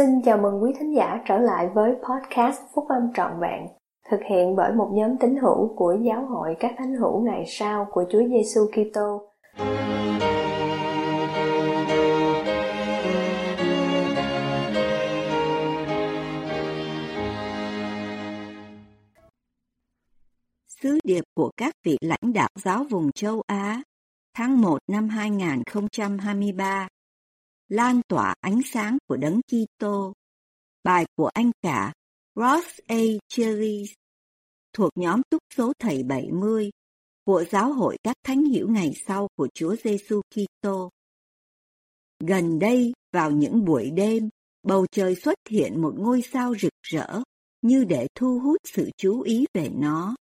Xin chào mừng quý thính giả trở lại với podcast Phúc Âm Trọn Vẹn, thực hiện bởi một nhóm tín hữu của Giáo hội các thánh hữu ngày sau của Chúa Giêsu Kitô. Sứ điệp của các vị lãnh đạo giáo vùng châu Á tháng 1 năm 2023 lan tỏa ánh sáng của đấng Kitô. Bài của anh cả Ross A. Cherry thuộc nhóm túc số thầy 70 của Giáo hội các thánh hiểu ngày sau của Chúa Giêsu Kitô. Gần đây, vào những buổi đêm, bầu trời xuất hiện một ngôi sao rực rỡ như để thu hút sự chú ý về nó.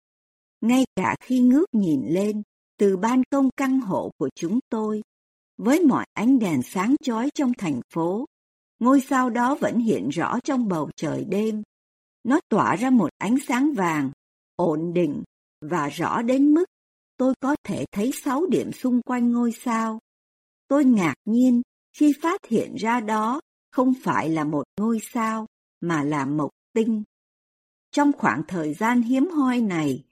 Ngay cả khi ngước nhìn lên từ ban công căn hộ của chúng tôi, với mọi ánh đèn sáng chói trong thành phố, ngôi sao đó vẫn hiện rõ trong bầu trời đêm. Nó tỏa ra một ánh sáng vàng, ổn định và rõ đến mức tôi có thể thấy sáu điểm xung quanh ngôi sao. Tôi ngạc nhiên khi phát hiện ra đó không phải là một ngôi sao mà là mộc tinh. Trong khoảng thời gian hiếm hoi này,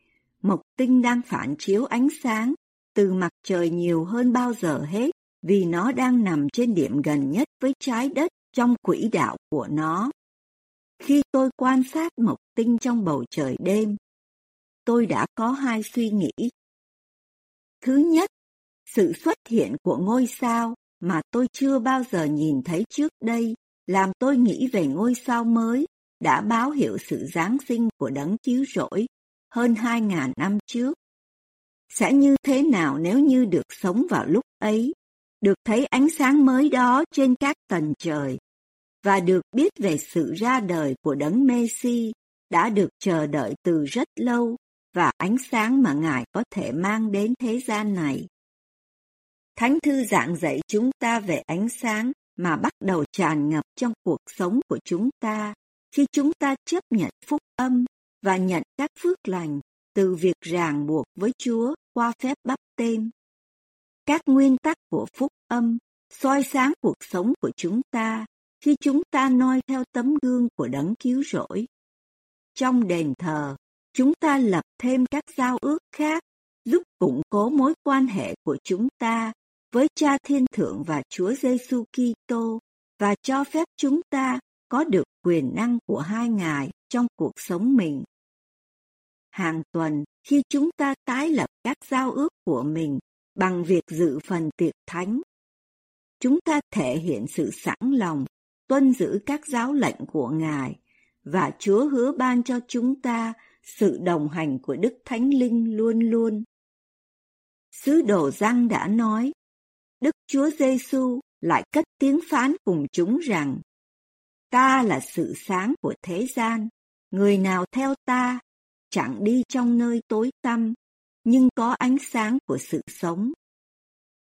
mộc tinh đang phản chiếu ánh sáng từ mặt trời nhiều hơn bao giờ hết vì nó đang nằm trên điểm gần nhất với trái đất trong quỹ đạo của nó. Khi tôi quan sát mộc tinh trong bầu trời đêm, tôi đã có hai suy nghĩ. Thứ nhất, sự xuất hiện của ngôi sao mà tôi chưa bao giờ nhìn thấy trước đây làm tôi nghĩ về ngôi sao mới đã báo hiệu sự Giáng sinh của đấng chiếu rỗi hơn hai ngàn năm trước. Sẽ như thế nào nếu như được sống vào lúc ấy được thấy ánh sáng mới đó trên các tầng trời, và được biết về sự ra đời của đấng Messi đã được chờ đợi từ rất lâu và ánh sáng mà Ngài có thể mang đến thế gian này. Thánh thư giảng dạy chúng ta về ánh sáng mà bắt đầu tràn ngập trong cuộc sống của chúng ta khi chúng ta chấp nhận phúc âm và nhận các phước lành từ việc ràng buộc với Chúa qua phép bắp tên các nguyên tắc của phúc âm soi sáng cuộc sống của chúng ta khi chúng ta noi theo tấm gương của đấng cứu rỗi. Trong đền thờ, chúng ta lập thêm các giao ước khác giúp củng cố mối quan hệ của chúng ta với Cha Thiên Thượng và Chúa Giêsu Kitô và cho phép chúng ta có được quyền năng của hai ngài trong cuộc sống mình. Hàng tuần, khi chúng ta tái lập các giao ước của mình bằng việc dự phần tiệc thánh. Chúng ta thể hiện sự sẵn lòng tuân giữ các giáo lệnh của Ngài và Chúa hứa ban cho chúng ta sự đồng hành của Đức Thánh Linh luôn luôn. Sứ đồ Giăng đã nói, Đức Chúa Giêsu lại cất tiếng phán cùng chúng rằng, Ta là sự sáng của thế gian, người nào theo ta, chẳng đi trong nơi tối tăm, nhưng có ánh sáng của sự sống.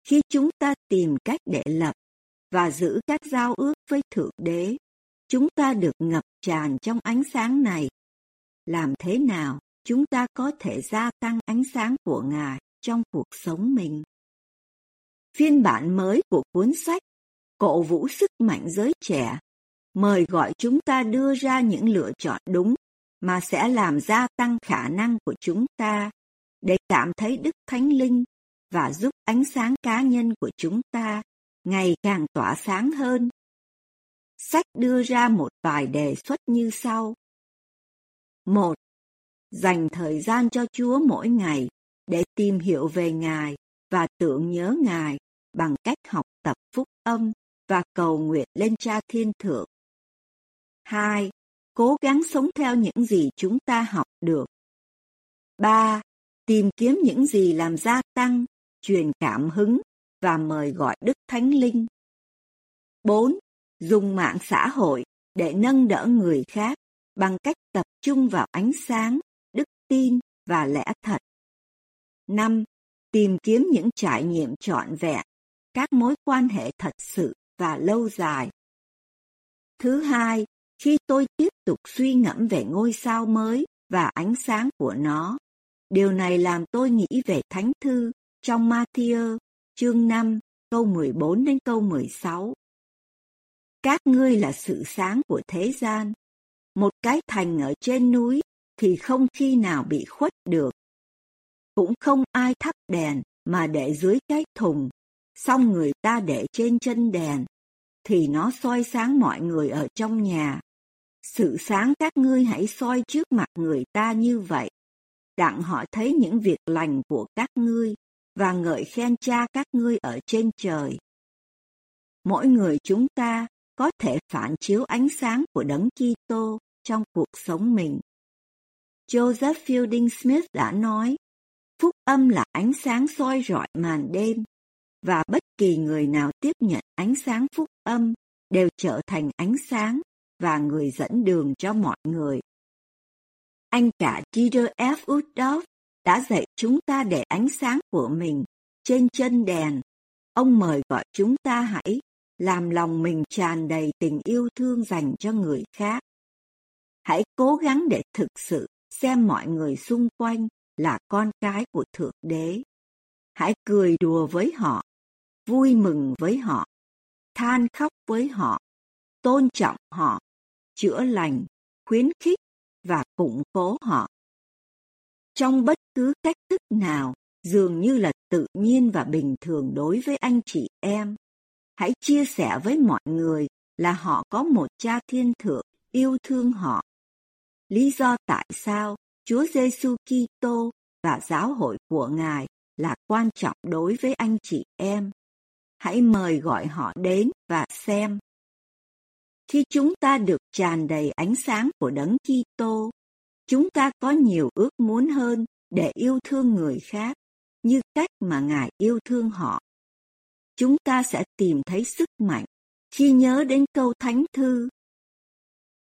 Khi chúng ta tìm cách để lập và giữ các giao ước với Thượng Đế, chúng ta được ngập tràn trong ánh sáng này. Làm thế nào chúng ta có thể gia tăng ánh sáng của Ngài trong cuộc sống mình? Phiên bản mới của cuốn sách Cổ vũ sức mạnh giới trẻ mời gọi chúng ta đưa ra những lựa chọn đúng mà sẽ làm gia tăng khả năng của chúng ta để cảm thấy Đức Thánh Linh và giúp ánh sáng cá nhân của chúng ta ngày càng tỏa sáng hơn. Sách đưa ra một vài đề xuất như sau. một, Dành thời gian cho Chúa mỗi ngày để tìm hiểu về Ngài và tưởng nhớ Ngài bằng cách học tập phúc âm và cầu nguyện lên Cha Thiên Thượng. 2. Cố gắng sống theo những gì chúng ta học được. 3 tìm kiếm những gì làm gia tăng, truyền cảm hứng và mời gọi Đức Thánh Linh. 4. Dùng mạng xã hội để nâng đỡ người khác bằng cách tập trung vào ánh sáng, đức tin và lẽ thật. 5. Tìm kiếm những trải nghiệm trọn vẹn, các mối quan hệ thật sự và lâu dài. Thứ hai, khi tôi tiếp tục suy ngẫm về ngôi sao mới và ánh sáng của nó, Điều này làm tôi nghĩ về Thánh Thư trong Matthew chương 5 câu 14 đến câu 16. Các ngươi là sự sáng của thế gian. Một cái thành ở trên núi thì không khi nào bị khuất được. Cũng không ai thắp đèn mà để dưới cái thùng, xong người ta để trên chân đèn, thì nó soi sáng mọi người ở trong nhà. Sự sáng các ngươi hãy soi trước mặt người ta như vậy, đặng họ thấy những việc lành của các ngươi và ngợi khen cha các ngươi ở trên trời. Mỗi người chúng ta có thể phản chiếu ánh sáng của Đấng Kitô trong cuộc sống mình. Joseph Fielding Smith đã nói, phúc âm là ánh sáng soi rọi màn đêm, và bất kỳ người nào tiếp nhận ánh sáng phúc âm đều trở thành ánh sáng và người dẫn đường cho mọi người. Anh cả Peter F. Woodruff đã dạy chúng ta để ánh sáng của mình trên chân đèn. Ông mời gọi chúng ta hãy làm lòng mình tràn đầy tình yêu thương dành cho người khác. Hãy cố gắng để thực sự xem mọi người xung quanh là con cái của Thượng Đế. Hãy cười đùa với họ, vui mừng với họ, than khóc với họ, tôn trọng họ, chữa lành, khuyến khích và củng cố họ. Trong bất cứ cách thức nào, dường như là tự nhiên và bình thường đối với anh chị em. Hãy chia sẻ với mọi người là họ có một cha thiên thượng yêu thương họ. Lý do tại sao Chúa Giêsu Kitô và giáo hội của Ngài là quan trọng đối với anh chị em. Hãy mời gọi họ đến và xem. Khi chúng ta được tràn đầy ánh sáng của Đấng Kitô, chúng ta có nhiều ước muốn hơn để yêu thương người khác như cách mà Ngài yêu thương họ. Chúng ta sẽ tìm thấy sức mạnh khi nhớ đến câu thánh thư.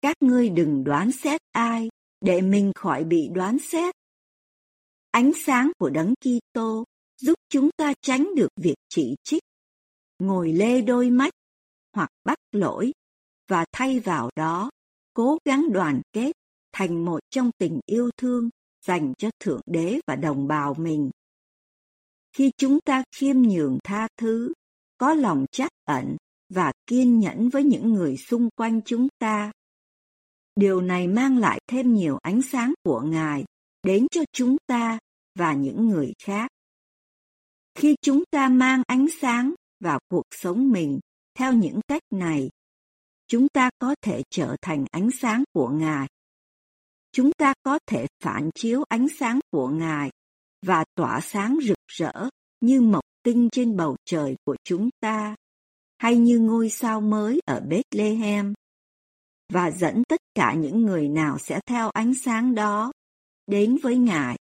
Các ngươi đừng đoán xét ai để mình khỏi bị đoán xét. Ánh sáng của Đấng Kitô giúp chúng ta tránh được việc chỉ trích, ngồi lê đôi mắt hoặc bắt lỗi và thay vào đó cố gắng đoàn kết thành một trong tình yêu thương dành cho Thượng Đế và đồng bào mình. Khi chúng ta khiêm nhường tha thứ, có lòng trắc ẩn và kiên nhẫn với những người xung quanh chúng ta, điều này mang lại thêm nhiều ánh sáng của Ngài đến cho chúng ta và những người khác. Khi chúng ta mang ánh sáng vào cuộc sống mình theo những cách này, chúng ta có thể trở thành ánh sáng của Ngài. Chúng ta có thể phản chiếu ánh sáng của Ngài và tỏa sáng rực rỡ như mộc tinh trên bầu trời của chúng ta, hay như ngôi sao mới ở Bethlehem, và dẫn tất cả những người nào sẽ theo ánh sáng đó đến với Ngài.